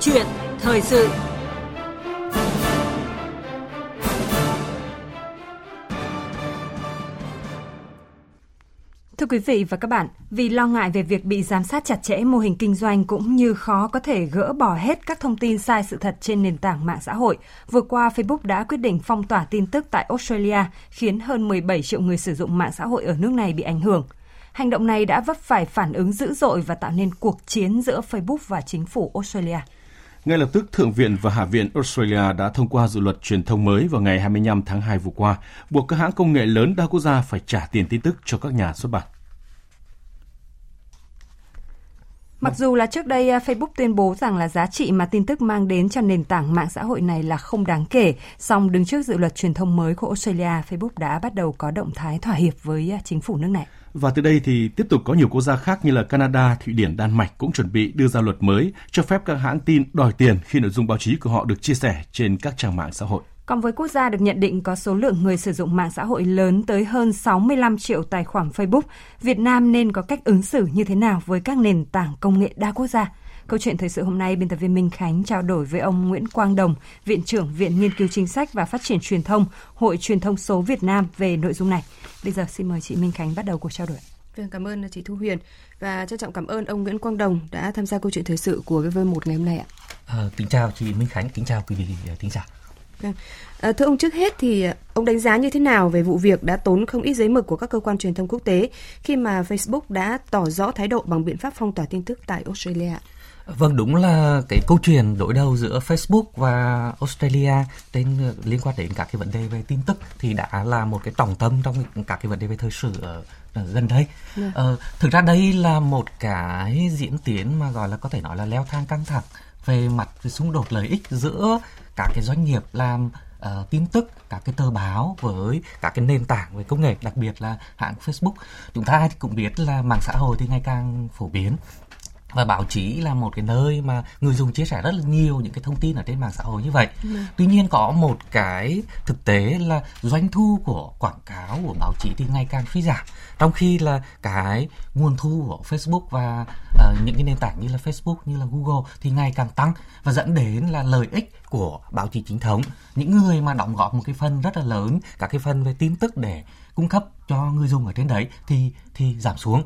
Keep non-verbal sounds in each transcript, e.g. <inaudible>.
chuyện thời sự Thưa quý vị và các bạn, vì lo ngại về việc bị giám sát chặt chẽ mô hình kinh doanh cũng như khó có thể gỡ bỏ hết các thông tin sai sự thật trên nền tảng mạng xã hội, vừa qua Facebook đã quyết định phong tỏa tin tức tại Australia, khiến hơn 17 triệu người sử dụng mạng xã hội ở nước này bị ảnh hưởng. Hành động này đã vấp phải phản ứng dữ dội và tạo nên cuộc chiến giữa Facebook và chính phủ Australia. Ngay lập tức, Thượng viện và Hạ viện Australia đã thông qua dự luật truyền thông mới vào ngày 25 tháng 2 vừa qua, buộc các hãng công nghệ lớn đa quốc gia phải trả tiền tin tức cho các nhà xuất bản. Mặc dù là trước đây à, Facebook tuyên bố rằng là giá trị mà tin tức mang đến cho nền tảng mạng xã hội này là không đáng kể, song đứng trước dự luật truyền thông mới của Australia, Facebook đã bắt đầu có động thái thỏa hiệp với à, chính phủ nước này. Và từ đây thì tiếp tục có nhiều quốc gia khác như là Canada, Thụy Điển, Đan Mạch cũng chuẩn bị đưa ra luật mới cho phép các hãng tin đòi tiền khi nội dung báo chí của họ được chia sẻ trên các trang mạng xã hội. Còn với quốc gia được nhận định có số lượng người sử dụng mạng xã hội lớn tới hơn 65 triệu tài khoản Facebook, Việt Nam nên có cách ứng xử như thế nào với các nền tảng công nghệ đa quốc gia? Câu chuyện thời sự hôm nay, biên tập viên Minh Khánh trao đổi với ông Nguyễn Quang Đồng, Viện trưởng Viện Nghiên cứu Chính sách và Phát triển Truyền thông, Hội Truyền thông số Việt Nam về nội dung này. Bây giờ xin mời chị Minh Khánh bắt đầu cuộc trao đổi. Vâng, cảm ơn chị Thu Huyền và trân trọng cảm ơn ông Nguyễn Quang Đồng đã tham gia câu chuyện thời sự của VV1 ngày hôm nay ạ. À, kính chào chị Minh Khánh, kính chào quý vị thính giả. Vâng. À, thưa ông trước hết thì ông đánh giá như thế nào về vụ việc đã tốn không ít giấy mực của các cơ quan truyền thông quốc tế khi mà Facebook đã tỏ rõ thái độ bằng biện pháp phong tỏa tin tức tại Australia? Vâng, đúng là cái câu chuyện đối đầu giữa Facebook và Australia trên liên quan đến các cái vấn đề về tin tức thì đã là một cái trọng tâm trong các cái vấn đề về thời sự ở, gần đây. Yeah. Dạ. Ờ, thực ra đây là một cái diễn tiến mà gọi là có thể nói là leo thang căng thẳng về mặt về xung đột lợi ích giữa các cái doanh nghiệp làm uh, tin tức các cái tờ báo với các cái nền tảng về công nghệ đặc biệt là hãng Facebook. Chúng ta thì cũng biết là mạng xã hội thì ngày càng phổ biến và báo chí là một cái nơi mà người dùng chia sẻ rất là nhiều những cái thông tin ở trên mạng xã hội như vậy. Ừ. Tuy nhiên có một cái thực tế là doanh thu của quảng cáo của báo chí thì ngày càng suy giảm. Trong khi là cái nguồn thu của Facebook và uh, những cái nền tảng như là Facebook như là Google thì ngày càng tăng và dẫn đến là lợi ích của báo chí chính thống, những người mà đóng góp một cái phần rất là lớn các cái phần về tin tức để cung cấp cho người dùng ở trên đấy thì thì giảm xuống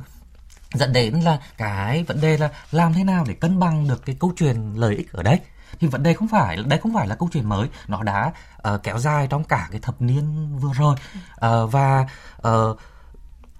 dẫn đến là cái vấn đề là làm thế nào để cân bằng được cái câu chuyện lợi ích ở đây. Thì vấn đề không phải đây không phải là câu chuyện mới nó đã uh, kéo dài trong cả cái thập niên vừa rồi. Uh, và uh,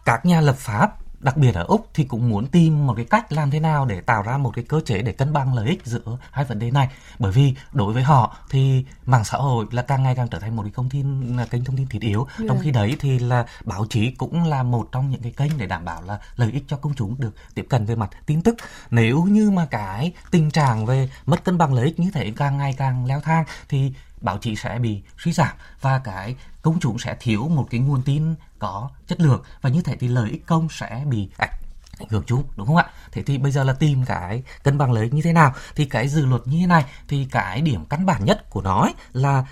các nhà lập pháp đặc biệt ở Úc thì cũng muốn tìm một cái cách làm thế nào để tạo ra một cái cơ chế để cân bằng lợi ích giữa hai vấn đề này. Bởi vì đối với họ thì mạng xã hội là càng ngày càng trở thành một cái thông tin là kênh thông tin thiết yếu. Yeah. trong khi đấy thì là báo chí cũng là một trong những cái kênh để đảm bảo là lợi ích cho công chúng được tiếp cận về mặt tin tức. Nếu như mà cái tình trạng về mất cân bằng lợi ích như thế càng ngày càng leo thang thì báo chí sẽ bị suy giảm và cái công chúng sẽ thiếu một cái nguồn tin có chất lượng và như thế thì lợi ích công sẽ bị ảnh hưởng chung đúng không ạ? Thế thì bây giờ là tìm cái cân bằng lợi ích như thế nào? Thì cái dự luật như thế này thì cái điểm căn bản nhất của nó ấy là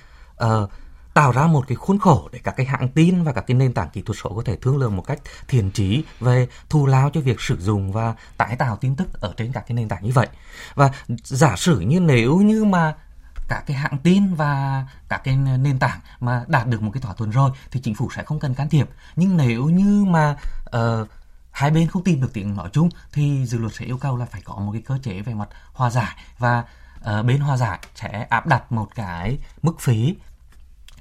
uh, tạo ra một cái khuôn khổ để các cái hãng tin và các cái nền tảng kỹ thuật số có thể thương lượng một cách thiền trí về thù lao cho việc sử dụng và tái tạo tin tức ở trên các cái nền tảng như vậy. Và giả sử như nếu như mà các cái hãng tin và các cái nền tảng mà đạt được một cái thỏa thuận rồi thì chính phủ sẽ không cần can thiệp nhưng nếu như mà uh, hai bên không tìm được tiếng nói chung thì dự luật sẽ yêu cầu là phải có một cái cơ chế về mặt hòa giải và uh, bên hòa giải sẽ áp đặt một cái mức phí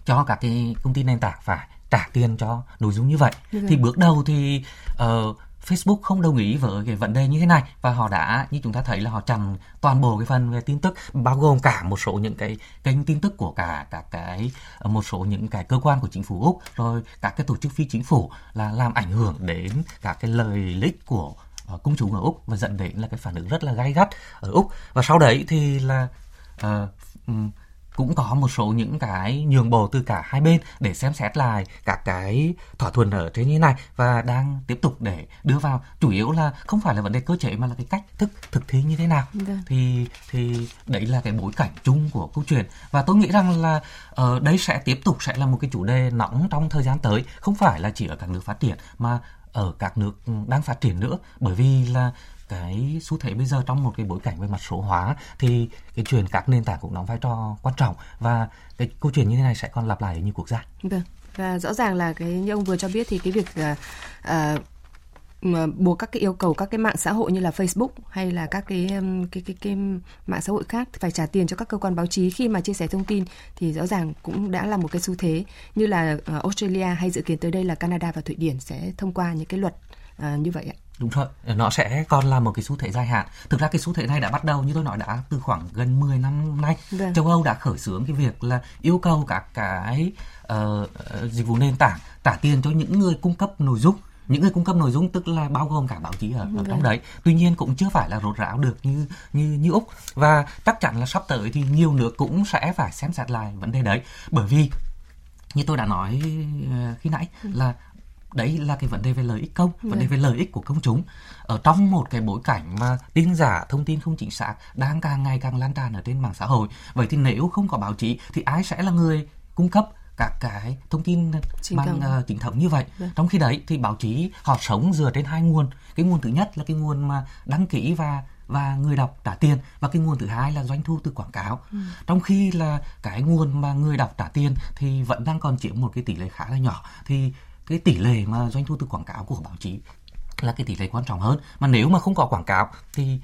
cho các cái công ty nền tảng phải trả tiền cho nội dung như vậy. Thì bước đầu thì uh, Facebook không đồng ý với cái vấn đề như thế này. Và họ đã như chúng ta thấy là họ chặn toàn bộ cái phần về tin tức bao gồm cả một số những cái kênh tin tức của cả các cái một số những cái cơ quan của chính phủ Úc rồi các cái tổ chức phi chính phủ là làm ảnh hưởng đến các cái lời ích của uh, công chúng ở Úc và dẫn đến là cái phản ứng rất là gay gắt ở Úc. Và sau đấy thì là uh, cũng có một số những cái nhường bộ từ cả hai bên để xem xét lại các cái thỏa thuận ở trên như này và đang tiếp tục để đưa vào. Chủ yếu là không phải là vấn đề cơ chế mà là cái cách thức thực thi như thế nào. Vâng. thì thì đấy là cái bối cảnh chung của câu chuyện. Và tôi nghĩ rằng là uh, đây sẽ tiếp tục sẽ là một cái chủ đề nóng trong thời gian tới không phải là chỉ ở các nước phát triển mà ở các nước đang phát triển nữa. Bởi vì là cái xu thế bây giờ trong một cái bối cảnh về mặt số hóa thì cái chuyện các nền tảng cũng đóng vai trò quan trọng và cái câu chuyện như thế này sẽ còn lặp lại ở nhiều quốc gia. Vâng. Và rõ ràng là cái như ông vừa cho biết thì cái việc uh, buộc các cái yêu cầu các cái mạng xã hội như là Facebook hay là các cái cái cái, cái mạng xã hội khác phải trả tiền cho các cơ quan báo chí khi mà chia sẻ thông tin thì rõ ràng cũng đã là một cái xu thế như là ờ, Australia hay dự kiến tới đây là Canada và Thụy Điển sẽ thông qua những cái luật uh, như vậy ạ. Đúng rồi, nó sẽ còn là một cái xu thế dài hạn. Thực ra cái xu thế này đã bắt đầu như tôi nói đã từ khoảng gần 10 năm nay. Vâng. Châu Âu đã khởi xướng cái việc là yêu cầu các cái uh, dịch vụ nền tảng trả tiền cho những người cung cấp nội dung những người cung cấp nội dung tức là bao gồm cả báo chí ở, ở trong vâng. đấy tuy nhiên cũng chưa phải là rốt ráo được như như như úc và chắc chắn là sắp tới thì nhiều nước cũng sẽ phải xem xét lại vấn đề đấy bởi vì như tôi đã nói ờ, khi nãy ừ. là đấy là cái vấn đề về lợi ích công vấn đề vâng. về lợi ích của công chúng ở trong một cái bối cảnh mà tin giả thông tin không chính xác đang càng ngày càng lan tràn ở trên mạng xã hội vậy thì nếu không có báo chí thì ai sẽ là người cung cấp các cái thông tin chính mang thống. Uh, chính thống như vậy. Được. Vâng. Trong khi đấy thì báo chí họ sống dựa trên hai nguồn. Cái nguồn thứ nhất là cái nguồn mà đăng ký và và người đọc trả tiền và cái nguồn thứ hai là doanh thu từ quảng cáo. Ừ. Trong khi là cái nguồn mà người đọc trả tiền thì vẫn đang còn chiếm một cái tỷ lệ khá là nhỏ thì cái tỷ lệ mà doanh thu từ quảng cáo của báo chí là cái tỷ lệ quan trọng hơn. Mà nếu mà không có quảng cáo thì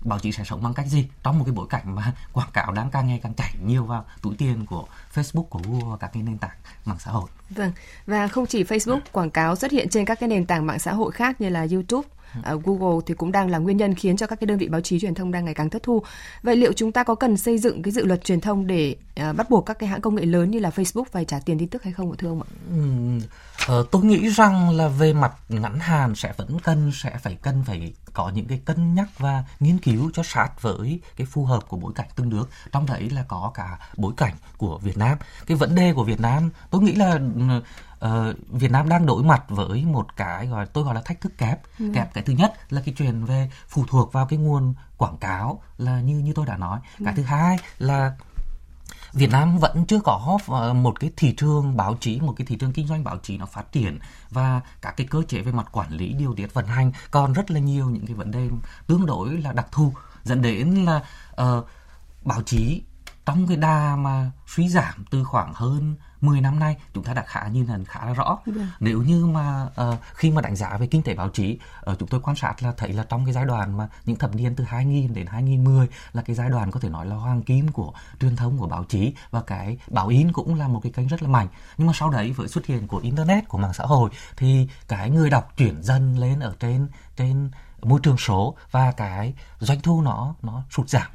báo chí sẽ sống bằng cách gì? Trong một cái bối cảnh mà <laughs> quảng cáo đang càng ngày càng chảy nhiều vào túi tiền của Facebook của Google và các cái nền tảng mạng xã hội. Vâng, và không chỉ Facebook, quảng cáo xuất hiện trên các cái nền tảng mạng xã hội khác như là YouTube, uh, Google thì cũng đang là nguyên nhân khiến cho các cái đơn vị báo chí truyền thông đang ngày càng thất thu. Vậy liệu chúng ta có cần xây dựng cái dự luật truyền thông để uh, bắt buộc các cái hãng công nghệ lớn như là Facebook phải trả tiền tin tức hay không thưa ông ạ? Ừ, tôi nghĩ rằng là về mặt ngắn hạn sẽ vẫn cần sẽ phải cần phải có những cái cân nhắc và nghiên cứu cho sát với cái phù hợp của bối cảnh tương đương trong đấy là có cả bối cảnh của Việt Nam cái vấn đề của Việt Nam tôi nghĩ là uh, Việt Nam đang đối mặt với một cái gọi tôi gọi là thách thức kép ừ. kẹp cái thứ nhất là cái chuyện về phụ thuộc vào cái nguồn quảng cáo là như như tôi đã nói ừ. cái thứ hai là Việt Nam vẫn chưa có ờ, một cái thị trường báo chí, một cái thị trường kinh doanh báo chí nó phát triển và các cái cơ chế về mặt quản lý, điều tiết vận hành còn rất là nhiều những cái vấn đề tương đối là đặc thù dẫn đến là uh, báo chí trong cái đà mà suy giảm từ khoảng hơn 10 năm nay chúng ta đã khá nhìn nhận khá là rõ yeah. Dạ. nếu như mà uh, khi mà đánh giá về kinh tế báo chí uh, chúng tôi quan sát là thấy là trong cái giai đoạn mà những thập niên từ 2000 đến 2010 là cái giai đoạn có thể nói là hoàng kim của truyền thông của báo chí và cái báo in cũng là một cái kênh rất là mạnh nhưng mà sau đấy với xuất hiện của internet của mạng xã hội thì cái người đọc chuyển dần lên ở trên trên môi trường số và cái doanh thu nó nó sụt giảm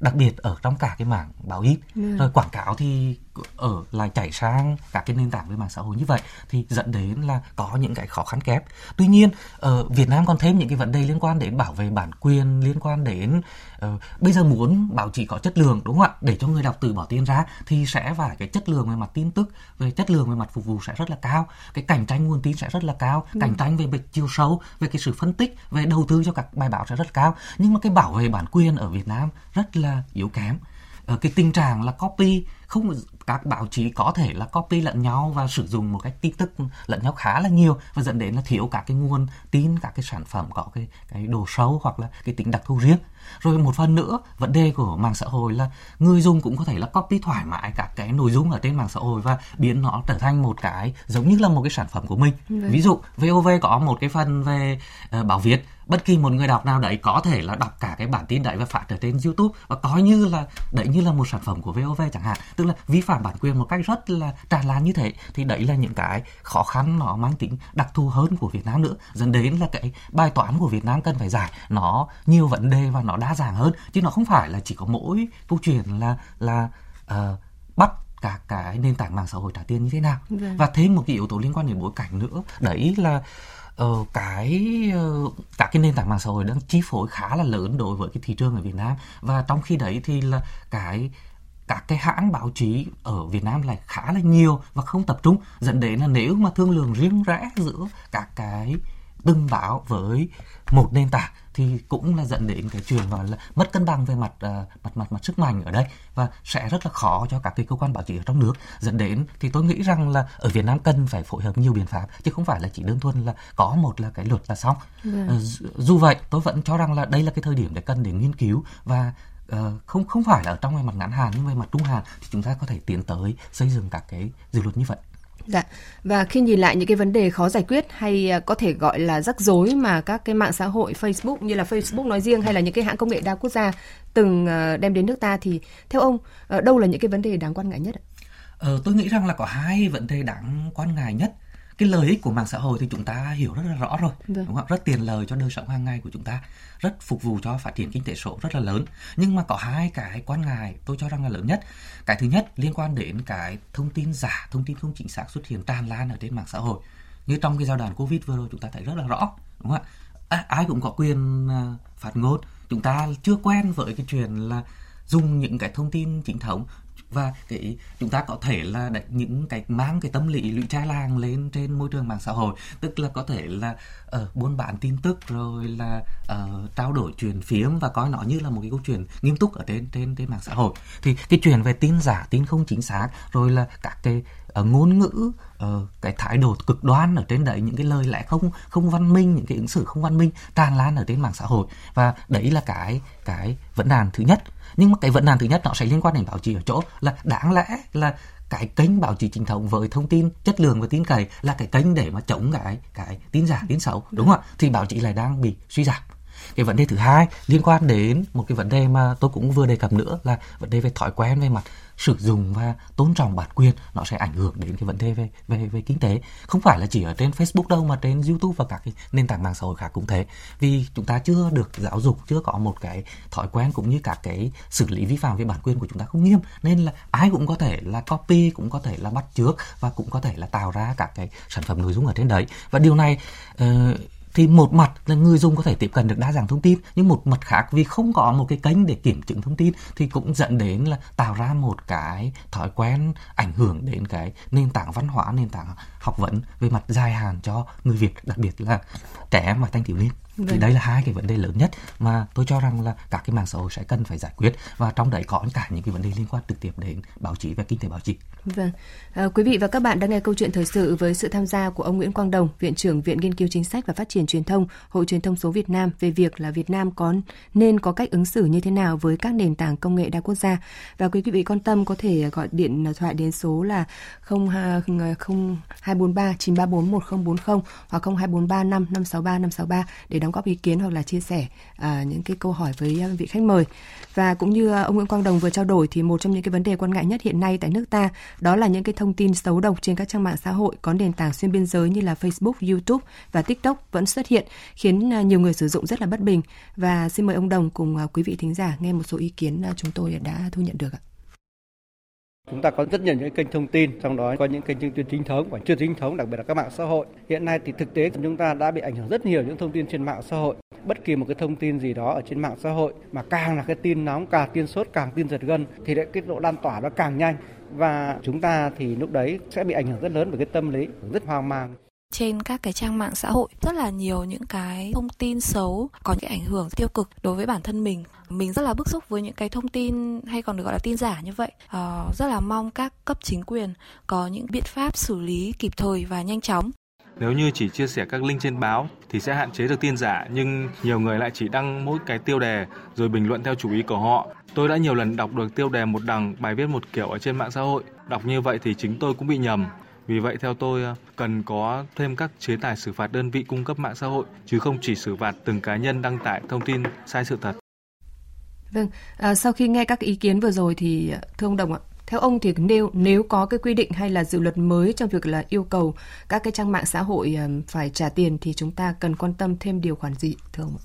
đặc biệt ở trong cả cái mảng báo in ừ. rồi quảng cáo thì ở lại chảy sang các cái nền tảng về mạng xã hội như vậy thì dẫn đến là có những cái khó khăn kép. Tuy nhiên ở Việt Nam còn thêm những cái vấn đề liên quan đến bảo vệ bản quyền liên quan đến uh, bây giờ muốn báo chí có chất lượng đúng không ạ? Để cho người đọc từ bỏ tiền ra thì sẽ phải cái chất lượng về mặt tin tức về chất lượng về mặt phục vụ sẽ rất là cao cái cạnh tranh nguồn tin sẽ rất là cao ừ. cạnh tranh về việc chiều sâu về cái sự phân tích về đầu tư cho các bài báo sẽ rất là cao. Nhưng mà cái bảo vệ bản quyền ở Việt Nam rất là yếu kém cái tình trạng là copy không các báo chí có thể là copy lẫn nhau và sử dụng một cách tin tức lẫn nhau khá là nhiều và dẫn đến là thiếu các cái nguồn tin các cái sản phẩm có cái cái đồ sâu hoặc là cái tính đặc thù riêng rồi một phần nữa vấn đề của mạng xã hội là người dùng cũng có thể là copy thoải mái các cái nội dung ở trên mạng xã hội và biến nó trở thành một cái giống như là một cái sản phẩm của mình Đấy. Vâng. ví dụ VOV có một cái phần về uh, báo viết bất kỳ một người đọc nào đấy có thể là đọc cả cái bản tin đấy và phát ở trên YouTube và coi như là đấy như là một sản phẩm của VOV chẳng hạn. Tức là vi phạm bản quyền một cách rất là tràn lan như thế thì đấy là những cái khó khăn nó mang tính đặc thù hơn của Việt Nam nữa. Dẫn đến là cái bài toán của Việt Nam cần phải giải nó nhiều vấn đề và nó đa dạng hơn. Chứ nó không phải là chỉ có mỗi câu chuyện là là uh, bắt cả cái nền tảng mạng xã hội trả tiền như thế nào. Vâng. và thêm một cái yếu tố liên quan đến bối cảnh nữa. Đấy là uh, cái ờ, uh, các cái nền tảng mạng xã hội đang chi phối khá là lớn đối với cái thị trường ở Việt Nam. Và trong khi đấy thì là cái các cái hãng báo chí ở Việt Nam lại khá là nhiều và không tập trung dẫn đến là nếu mà thương lượng riêng rẽ giữa các cái từng báo với một nền tảng thì cũng là dẫn đến cái chuyện gọi là mất cân bằng về mặt uh, mặt mặt mặt sức mạnh ở đây và sẽ rất là khó cho các cái cơ quan báo chí ở trong nước dẫn đến thì tôi nghĩ rằng là ở Việt Nam cần phải phối hợp nhiều biện pháp chứ không phải là chỉ đơn thuần là có một là cái luật là xong. Yeah. Vâng. Uh, dù vậy tôi vẫn cho rằng là đây là cái thời điểm để cần để nghiên cứu và uh, không không phải là ở trong mặt ngắn hạn nhưng về mặt trung hạn thì chúng ta có thể tiến tới xây dựng các cái dự luật như vậy. Dạ. Và khi nhìn lại những cái vấn đề khó giải quyết hay à, có thể gọi là rắc rối mà các cái mạng xã hội Facebook như là Facebook nói riêng hay là những cái hãng công nghệ đa quốc gia từng à, đem đến nước ta thì theo ông ờ, đâu là những cái vấn đề đáng quan ngại nhất ạ? Ờ, tôi nghĩ rằng là có hai vấn đề đáng quan ngại nhất cái lợi ích của mạng xã hội thì chúng ta hiểu rất là rõ rồi vâng. đúng không rất tiền lời cho đời sống hàng ngày của chúng ta rất phục vụ cho phát triển kinh tế số rất là lớn. Nhưng mà có hai cái quan ngại tôi cho rằng là lớn nhất. Cái thứ nhất liên quan đến cái thông tin giả thông tin không chính xác xuất hiện tràn lan ở trên mạng xã hội. Như trong cái giai đoạn covid vừa rồi chúng ta thấy rất là rõ đúng không ạ? À, ai cũng có quyền à, phát ngôn. Chúng ta chưa quen với cái chuyện là dùng những cái thông tin chính thống. Và cái chúng ta có thể là những cái mang cái tâm lý lụy trai làng lên trên môi trường mạng xã hội. Tức là có thể là uh, buôn bán tin tức rồi là uh, trao đổi truyền phiếm và coi nó như là một cái câu chuyện nghiêm túc ở trên trên trên mạng xã hội. Thì cái chuyện về tin giả tin không chính xác rồi là các cái uh, ngôn ngữ uh, cái thái độ cực đoan ở trên đấy những cái lời lẽ không không văn minh những cái ứng xử không văn minh tràn lan ở trên mạng xã hội. Và đấy là cái cái vấn đàn thứ nhất nhưng mà cái vấn nạn thứ nhất nó sẽ liên quan đến báo chí ở chỗ là đáng lẽ là cái kênh báo chí chính thống với thông tin chất lượng và tin cậy là cái kênh để mà chống cái cái tin giả tin xấu đúng không ạ? Thì báo chí lại đang bị suy giảm cái vấn đề thứ hai liên quan đến một cái vấn đề mà tôi cũng vừa đề cập nữa là vấn đề về thói quen về mặt sử dụng và tôn trọng bản quyền nó sẽ ảnh hưởng đến cái vấn đề về về về kinh tế. Không phải là chỉ ở trên Facebook đâu mà trên YouTube và các cái nền tảng mạng xã hội khác cũng thế. Vì chúng ta chưa được giáo dục chưa có một cái thói quen cũng như các cái xử lý vi phạm về bản quyền của chúng ta không nghiêm. Nên là ai cũng có thể là copy cũng có thể là bắt chước và cũng có thể là tạo ra các cái sản phẩm nội dung ở trên đấy. Và điều này uh, thì một mặt là người dùng có thể tiếp cận được đa dạng thông tin, nhưng một mặt khác vì không có một cái kênh để kiểm chứng thông tin thì cũng dẫn đến là tạo ra một cái thói quen ảnh hưởng đến cái nền tảng văn hóa, nền tảng học vấn về mặt dài hạn cho người Việt, đặc biệt là trẻ em và thanh thiếu niên thì vâng. đây là hai cái vấn đề lớn nhất mà tôi cho rằng là các cái mạng xã hội sẽ cần phải giải quyết và trong đấy có cả những cái vấn đề liên quan trực tiếp đến báo chí và kinh tế báo chí. Vâng, à, quý vị và các bạn đang nghe câu chuyện thời sự với sự tham gia của ông Nguyễn Quang Đồng, viện trưởng Viện Nghiên cứu Chính sách và Phát triển Truyền thông, Hội Truyền thông số Việt Nam về việc là Việt Nam có nên có cách ứng xử như thế nào với các nền tảng công nghệ đa quốc gia. Và quý vị quan tâm có thể gọi điện thoại đến số là 0243 934 1040 hoặc 0243 5563 563 để đóng góp ý kiến hoặc là chia sẻ à, những cái câu hỏi với à, vị khách mời. Và cũng như à, ông Nguyễn Quang Đồng vừa trao đổi thì một trong những cái vấn đề quan ngại nhất hiện nay tại nước ta đó là những cái thông tin xấu độc trên các trang mạng xã hội có nền tảng xuyên biên giới như là Facebook, YouTube và TikTok vẫn xuất hiện khiến à, nhiều người sử dụng rất là bất bình. Và xin mời ông Đồng cùng quý vị thính giả nghe một số ý kiến chúng tôi đã thu nhận được ạ. Chúng ta có rất nhiều những kênh thông tin, trong đó có những kênh thông tin chính thống và chưa chính thống, đặc biệt là các mạng xã hội. Hiện nay thì thực tế chúng ta đã bị ảnh hưởng rất nhiều những thông tin trên mạng xã hội. Bất kỳ một cái thông tin gì đó ở trên mạng xã hội mà càng là cái tin nóng, càng tin sốt, càng tin giật gân thì lại cái độ lan tỏa nó càng nhanh và chúng ta thì lúc đấy sẽ bị ảnh hưởng rất lớn bởi cái tâm lý rất hoang mang trên các cái trang mạng xã hội rất là nhiều những cái thông tin xấu có những ảnh hưởng tiêu cực đối với bản thân mình mình rất là bức xúc với những cái thông tin hay còn được gọi là tin giả như vậy à, rất là mong các cấp chính quyền có những biện pháp xử lý kịp thời và nhanh chóng nếu như chỉ chia sẻ các link trên báo thì sẽ hạn chế được tin giả nhưng nhiều người lại chỉ đăng mỗi cái tiêu đề rồi bình luận theo chủ ý của họ. Tôi đã nhiều lần đọc được tiêu đề một đằng bài viết một kiểu ở trên mạng xã hội. Đọc như vậy thì chính tôi cũng bị nhầm. Vì vậy theo tôi ờ, cần có thêm các chế tài xử phạt đơn vị cung cấp mạng xã hội chứ không chỉ xử phạt từng cá nhân đăng tải thông tin sai sự thật. Vâng, à, sau khi nghe các ý kiến vừa rồi thì ờ, thưa ông Đồng ạ, theo ông thì nếu nếu có cái quy định hay là dự luật mới trong việc là yêu cầu các cái trang mạng xã hội ờ, phải trả tiền thì chúng ta cần quan tâm thêm điều khoản gì thưa ông ạ?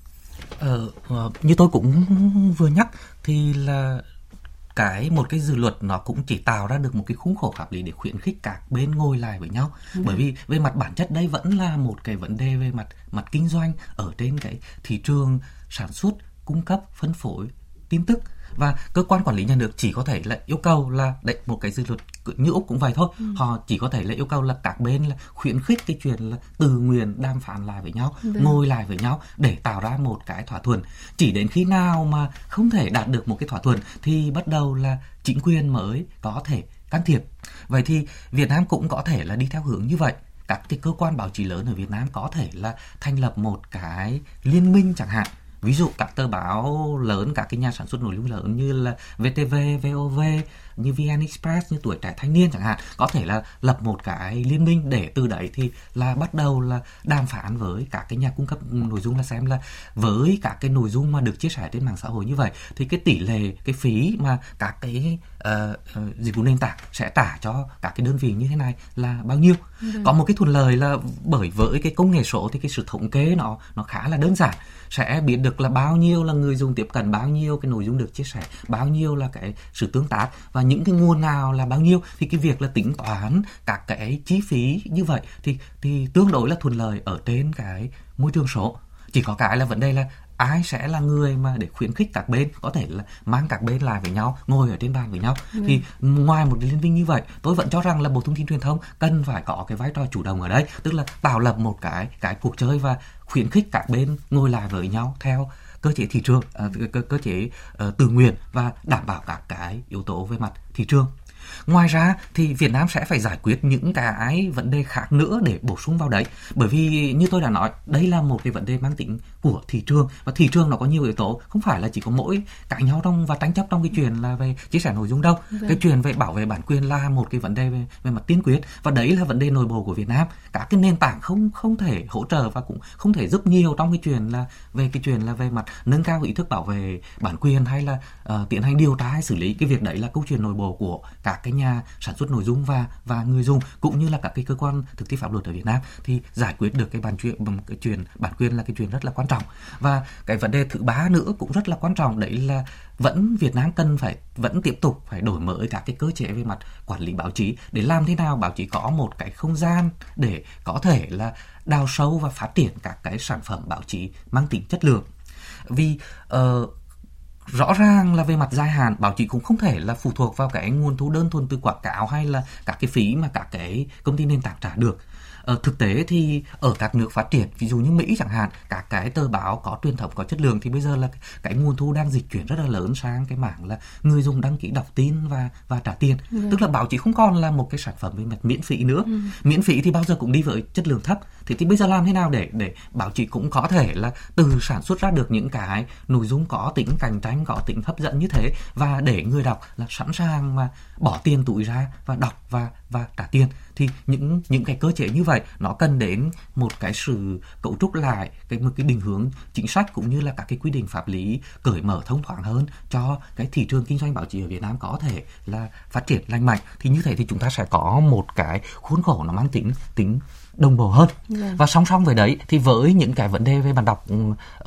Ờ, như tôi cũng vừa nhắc thì là cái một cái dự luật nó cũng chỉ tạo ra được một cái khung khổ pháp lý để khuyến khích các bên ngồi lại với nhau ừ. bởi vì về mặt bản chất đây vẫn là một cái vấn đề về mặt mặt kinh doanh ở trên cái thị trường sản xuất cung cấp phân phối tin tức và cơ quan quản lý nhà nước chỉ có thể là yêu cầu là đấy một cái dự luật như úc cũng vậy thôi. Ừ. họ chỉ có thể là yêu cầu là các bên là khuyến khích cái chuyện là tự nguyện đàm phán lại với nhau Được. ngồi lại với nhau để tạo ra một cái thỏa thuận. Chỉ đến khi nào mà không thể đạt được một cái thỏa thuận thì bắt đầu là chính quyền mới có thể can thiệp. Vậy thì Việt Nam cũng có thể là đi theo hướng như vậy. Các cái cơ quan báo chí lớn ở Việt Nam có thể là thành lập một cái liên minh chẳng hạn ví dụ các tờ báo lớn các cái nhà sản xuất nội dung lớn như là VTV, VOV như VN Express như tuổi trẻ thanh niên chẳng hạn có thể là lập một cái liên minh để từ đấy thì là bắt đầu là đàm phán với các cái nhà cung cấp nội dung là xem là với các cái nội dung mà được chia sẻ trên mạng xã hội như vậy thì cái tỷ lệ cái phí mà các cái uh, uh, dịch vụ nền tảng sẽ trả cho các cái đơn vị như thế này là bao nhiêu ừ. có một cái thuận lợi là bởi với cái công nghệ số thì cái sự thống kê nó nó khá là đơn giản sẽ biết được là bao nhiêu là người dùng tiếp cận bao nhiêu cái nội dung được chia sẻ bao nhiêu là cái sự tương tác và những cái nguồn nào là bao nhiêu thì cái việc là tính toán các cái chi phí như vậy thì thì tương đối là thuận lợi ở trên cái môi trường số chỉ có cái là vấn đề là ai sẽ là người mà để khuyến khích các bên có thể là mang các bên lại với nhau ngồi ở trên bàn với nhau ừ. thì ngoài một liên minh như vậy tôi vẫn cho rằng là bộ thông tin truyền thông cần phải có cái vai trò chủ động ở đây tức là tạo lập một cái cái cuộc chơi và khuyến khích các bên ngồi lại với nhau theo cơ chế thị trường ờ, cơ, cơ chế uh, tự nguyện và đảm bảo các cái yếu tố về mặt thị trường. Ngoài ra thì Việt Nam sẽ phải giải quyết những cái vấn đề khác nữa để bổ sung vào đấy. Bởi vì như tôi đã nói, đây là một cái vấn đề mang tính của thị trường và thị trường nó có nhiều yếu tố, không phải là chỉ có mỗi cãi nhau trong và tranh chấp trong cái chuyện là về chia sẻ nội dung đâu. Vâng. Cái chuyện về bảo vệ bản quyền là một cái vấn đề về, về mặt tiên quyết và đấy là vấn đề nội bộ của Việt Nam. Các cái nền tảng không không thể hỗ trợ và cũng không thể giúp nhiều trong cái chuyện là về cái chuyện là về mặt nâng cao ý thức bảo vệ bản quyền hay là uh, tiến hành điều tra hay xử lý cái việc đấy là câu chuyện nội bộ của các cái nhà sản xuất nội dung và và người dùng cũng như là các cái cơ quan thực thi pháp luật ở Việt Nam thì giải quyết được cái bản chuyện cái chuyện bản quyền là cái chuyện rất là quan trọng. Và cái vấn đề thứ ba nữa cũng rất là quan trọng đấy là vẫn Việt Nam cần phải vẫn tiếp tục phải đổi mới các cái cơ chế về mặt quản lý báo chí. Để làm thế nào báo chí có một cái không gian để có thể là đào sâu và phát triển các cái sản phẩm báo chí mang tính chất lượng. Vì uh, rõ ràng là về mặt dài hạn, báo chí cũng không thể là phụ thuộc vào cái nguồn thu đơn thuần từ quảng cáo hay là các cái phí mà các cái công ty nền tảng trả được. Ờ, thực tế thì ở các nước phát triển ví dụ như Mỹ chẳng hạn các cái tờ báo có truyền thống có chất lượng thì bây giờ là cái nguồn thu đang dịch chuyển rất là lớn sang cái mảng là người dùng đăng ký đọc tin và và trả tiền ừ. tức là báo chí không còn là một cái sản phẩm về mặt miễn phí nữa ừ. miễn phí thì bao giờ cũng đi với chất lượng thấp thì thì bây giờ làm thế nào để để báo chí cũng có thể là từ sản xuất ra được những cái nội dung có tính cạnh tranh có tính hấp dẫn như thế và để người đọc là sẵn sàng mà bỏ tiền túi ra và đọc và và trả tiền thì những những cái cơ chế như vậy nó cần đến một cái sự cấu trúc lại, cái một cái định hướng chính sách cũng như là các cái quy định pháp lý cởi mở thông thoáng hơn cho cái thị trường kinh doanh báo chí ở Việt Nam có thể là phát triển lành mạnh. Thì như thế thì chúng ta sẽ có một cái khuôn khổ nó mang tính tính đồng bộ hơn yeah. Vâng. và song song với đấy thì với những cái vấn đề về bạn đọc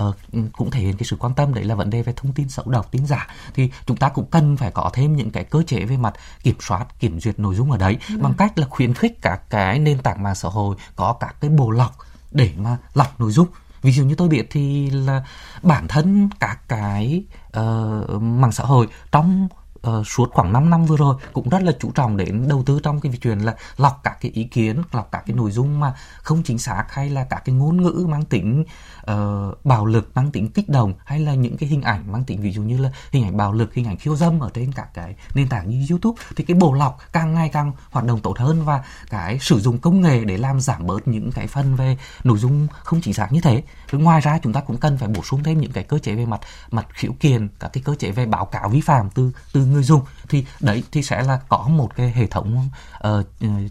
uh, cũng thể hiện cái sự quan tâm đấy là vấn đề về thông tin xấu độc tin giả thì chúng ta cũng cần phải có thêm những cái cơ chế về mặt kiểm soát kiểm duyệt nội dung ở đấy yeah. Vâng. bằng cách là khuyến khích các cái nền tảng mạng xã hội có các cái bộ lọc để mà lọc nội dung ví dụ như tôi biết thì là bản thân các cái uh, mạng xã hội trong uh, suốt khoảng 5 năm vừa rồi cũng rất là chú trọng đến đầu tư trong cái chuyện là lọc các cái ý kiến, lọc các cái nội dung mà không chính xác hay là các cái ngôn ngữ mang tính uh, bạo lực, mang tính kích động hay là những cái hình ảnh mang tính ví dụ như là hình ảnh bạo lực, hình ảnh khiêu dâm ở trên các cái nền tảng như YouTube thì cái bộ lọc càng ngày càng hoạt động tốt hơn và cái sử dụng công nghệ để làm giảm bớt những cái phần về nội dung không chính xác như thế. Rồi ngoài ra chúng ta cũng cần phải bổ sung thêm những cái cơ chế về mặt mặt khiếu kiện, các cái cơ chế về báo cáo vi phạm từ từ người dùng thì đấy thì sẽ là có một cái hệ thống uh,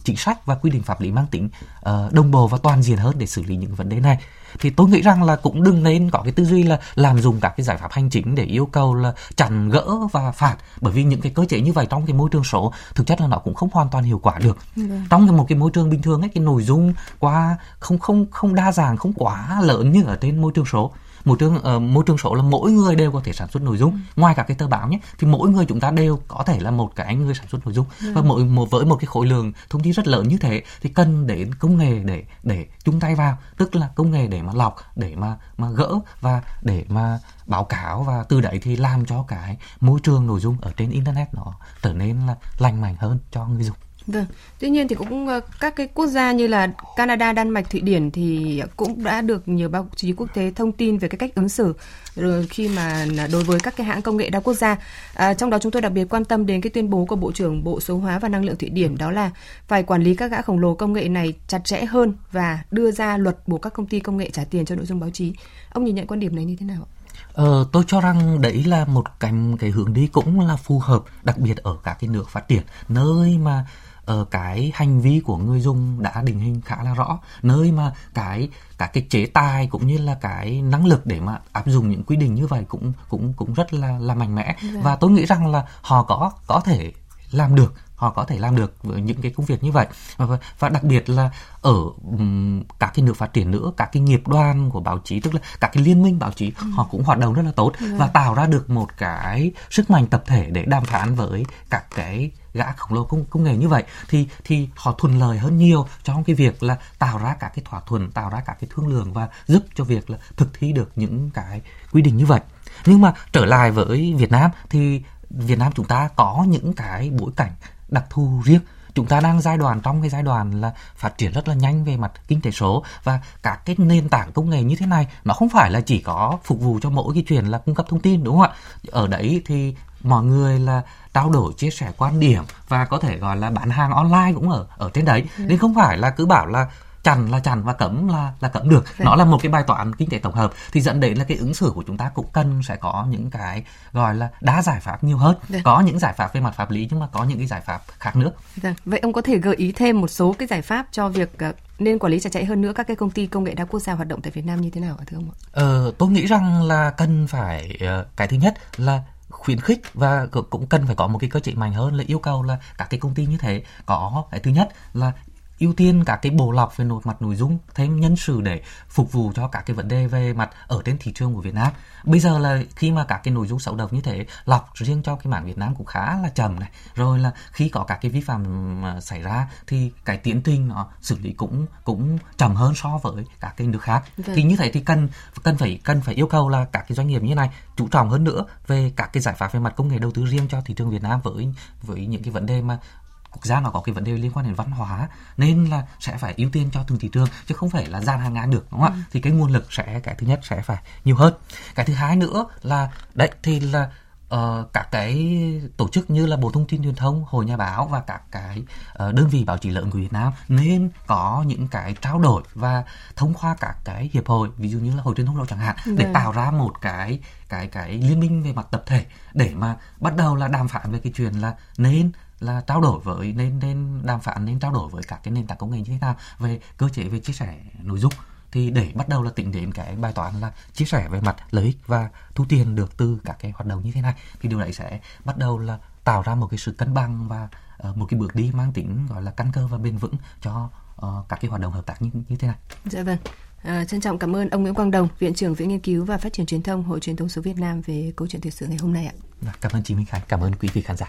chính sách và quy định pháp lý mang tính uh, đồng bộ và toàn diện hơn để xử lý những vấn đề này. Thì tôi nghĩ rằng là cũng đừng nên có cái tư duy là làm dùng các cái giải pháp hành chính để yêu cầu là chặn gỡ và phạt bởi vì những cái cơ chế như vậy trong cái môi trường số thực chất là nó cũng không hoàn toàn hiệu quả được. Ừ. trong một cái môi trường bình thường ấy cái nội dung qua không không không đa dạng không quá lớn như ở trên môi trường số môi trường uh, môi trường số là mỗi người đều có thể sản xuất nội dung ừ. ngoài cả cái tờ báo nhé thì mỗi người chúng ta đều có thể là một cái người sản xuất nội dung ừ. và mỗi một với một cái khối lượng thông tin rất lớn như thế thì cần đến công nghệ để để chung tay vào tức là công nghệ để mà lọc để mà mà gỡ và để mà báo cáo và từ đấy thì làm cho cái môi trường nội dung ở trên internet nó trở nên là lành mạnh hơn cho người dùng Vâng. Tuy nhiên thì cũng ờ, các cái quốc gia như là Canada, Đan Mạch, Thụy Điển thì cũng đã được nhiều báo chí quốc tế thông tin về cái cách ứng xử rồi khi mà đối với các cái hãng công nghệ đa quốc gia. À, trong đó chúng tôi đặc biệt quan tâm đến cái tuyên bố của Bộ trưởng Bộ Số hóa và Năng lượng Thụy Điển đó là phải quản lý các gã khổng lồ công nghệ này chặt chẽ hơn và đưa ra luật buộc các công ty công nghệ trả tiền cho nội dung báo chí. Ông nhìn nhận quan điểm này như thế nào ạ? Ờ, tôi cho rằng đấy là một cái cái hướng đi cũng là phù hợp đặc biệt ở các cái nước phát triển nơi mà ở cái hành vi của người dùng đã định hình khá là rõ. Nơi mà cái cả cái chế tài cũng như là cái năng lực để mà áp dụng những quy định như vậy cũng cũng cũng rất là là mạnh mẽ. Dạ. và tôi nghĩ rằng là họ có có thể làm được họ có thể làm được với những cái công việc như vậy. Và, và đặc biệt là ở um, các cái nước phát triển nữa các cái nghiệp đoàn của báo chí tức là các cái liên minh báo chí ừ. họ cũng hoạt động rất là tốt và tạo ra được một cái sức mạnh tập thể để đàm phán với các cái gã khổng lồ công, công nghệ như vậy. Thì thì họ thuận lợi hơn nhiều trong cái việc là tạo ra các cái thỏa thuận tạo ra các cái thương lượng và giúp cho việc là thực thi được những cái quy định như vậy. Nhưng mà trở lại với Việt Nam thì Việt Nam chúng ta có những cái bối cảnh đặc thù riêng. Chúng ta đang giai đoạn trong cái giai đoạn là phát triển rất là nhanh về mặt kinh tế số và các cái nền tảng công nghệ như thế này nó không phải là chỉ có phục vụ cho mỗi cái chuyện là cung cấp thông tin đúng không ạ? Ở đấy thì mọi người là trao đổi chia sẻ quan điểm và có thể gọi là bán hàng online cũng ở ở trên đấy. Ừ. nên không phải là cứ bảo là chặn là chặn và cấm là là cấm được Đấy. nó là một cái bài toán kinh tế tổng hợp thì dẫn đến là cái ứng xử của chúng ta cũng cần sẽ có những cái gọi là đa giải pháp nhiều hơn Đấy. có những giải pháp về mặt pháp lý nhưng mà có những cái giải pháp khác nữa Đấy. vậy ông có thể gợi ý thêm một số cái giải pháp cho việc uh, nên quản lý chặt chẽ hơn nữa các cái công ty công nghệ đa quốc gia hoạt động tại Việt Nam như thế nào thưa ông ạ? Ờ, tôi nghĩ rằng là cần phải uh, cái thứ nhất là khuyến khích và cũng cần phải có một cái cơ chế mạnh hơn là yêu cầu là các cái công ty như thế có cái thứ nhất là ưu tiên các cái bộ lọc về nội mặt nội dung thêm nhân sự để phục vụ cho các cái vấn đề về mặt ở trên thị trường của Việt Nam bây giờ là khi mà các cái nội dung xấu độc như thế lọc riêng cho cái mảng Việt Nam cũng khá là chậm này rồi là khi có các cái vi phạm xảy ra thì cái tiến trình nó xử lý cũng cũng chậm hơn so với các cái nước khác. Vâng. thì như thế thì cần cần phải cần phải yêu cầu là các cái doanh nghiệp như này chú trọng hơn nữa về các cái giải pháp về mặt công nghệ đầu tư riêng cho thị trường Việt Nam với với những cái vấn đề mà quốc gia nó có cái vấn đề liên quan đến văn hóa nên là sẽ phải ưu tiên cho từng thị trường chứ không phải là gian hàng ngang được đúng không ạ ừ. thì cái nguồn lực sẽ cái thứ nhất sẽ phải nhiều hơn cái thứ hai nữa là đấy thì là uh, các cái tổ chức như là bộ thông tin truyền thông hội nhà báo và các cái uh, đơn vị báo chí lớn của việt nam nên có những cái trao đổi và thông qua các cái hiệp hội ví dụ như là hội truyền thông lộ chẳng hạn để vâng. tạo ra một cái cái cái liên minh về mặt tập thể để mà bắt đầu là đàm phán về cái chuyện là nên là trao đổi với nên nên đàm phán nên trao đổi với các cái nền tảng công nghệ như thế nào về cơ chế về chia sẻ nội dung thì để bắt đầu là tính đến cái bài toán là chia sẻ về mặt lợi ích và thu tiền được từ các cái hoạt động như thế này thì điều đấy sẽ bắt đầu là tạo ra một cái sự cân bằng và uh, một cái bước đi mang tính gọi là căn cơ và bền vững cho uh, các cái hoạt động hợp tác như như thế này. Dạ vâng. À, trân trọng cảm ơn ông Nguyễn Quang Đồng, Viện trưởng Viện Nghiên cứu và Phát triển Truyền thông Hội Truyền thông số Việt Nam về câu chuyện thời sự ngày hôm nay ạ. Cảm ơn chị Minh Khánh, cảm ơn quý vị khán giả.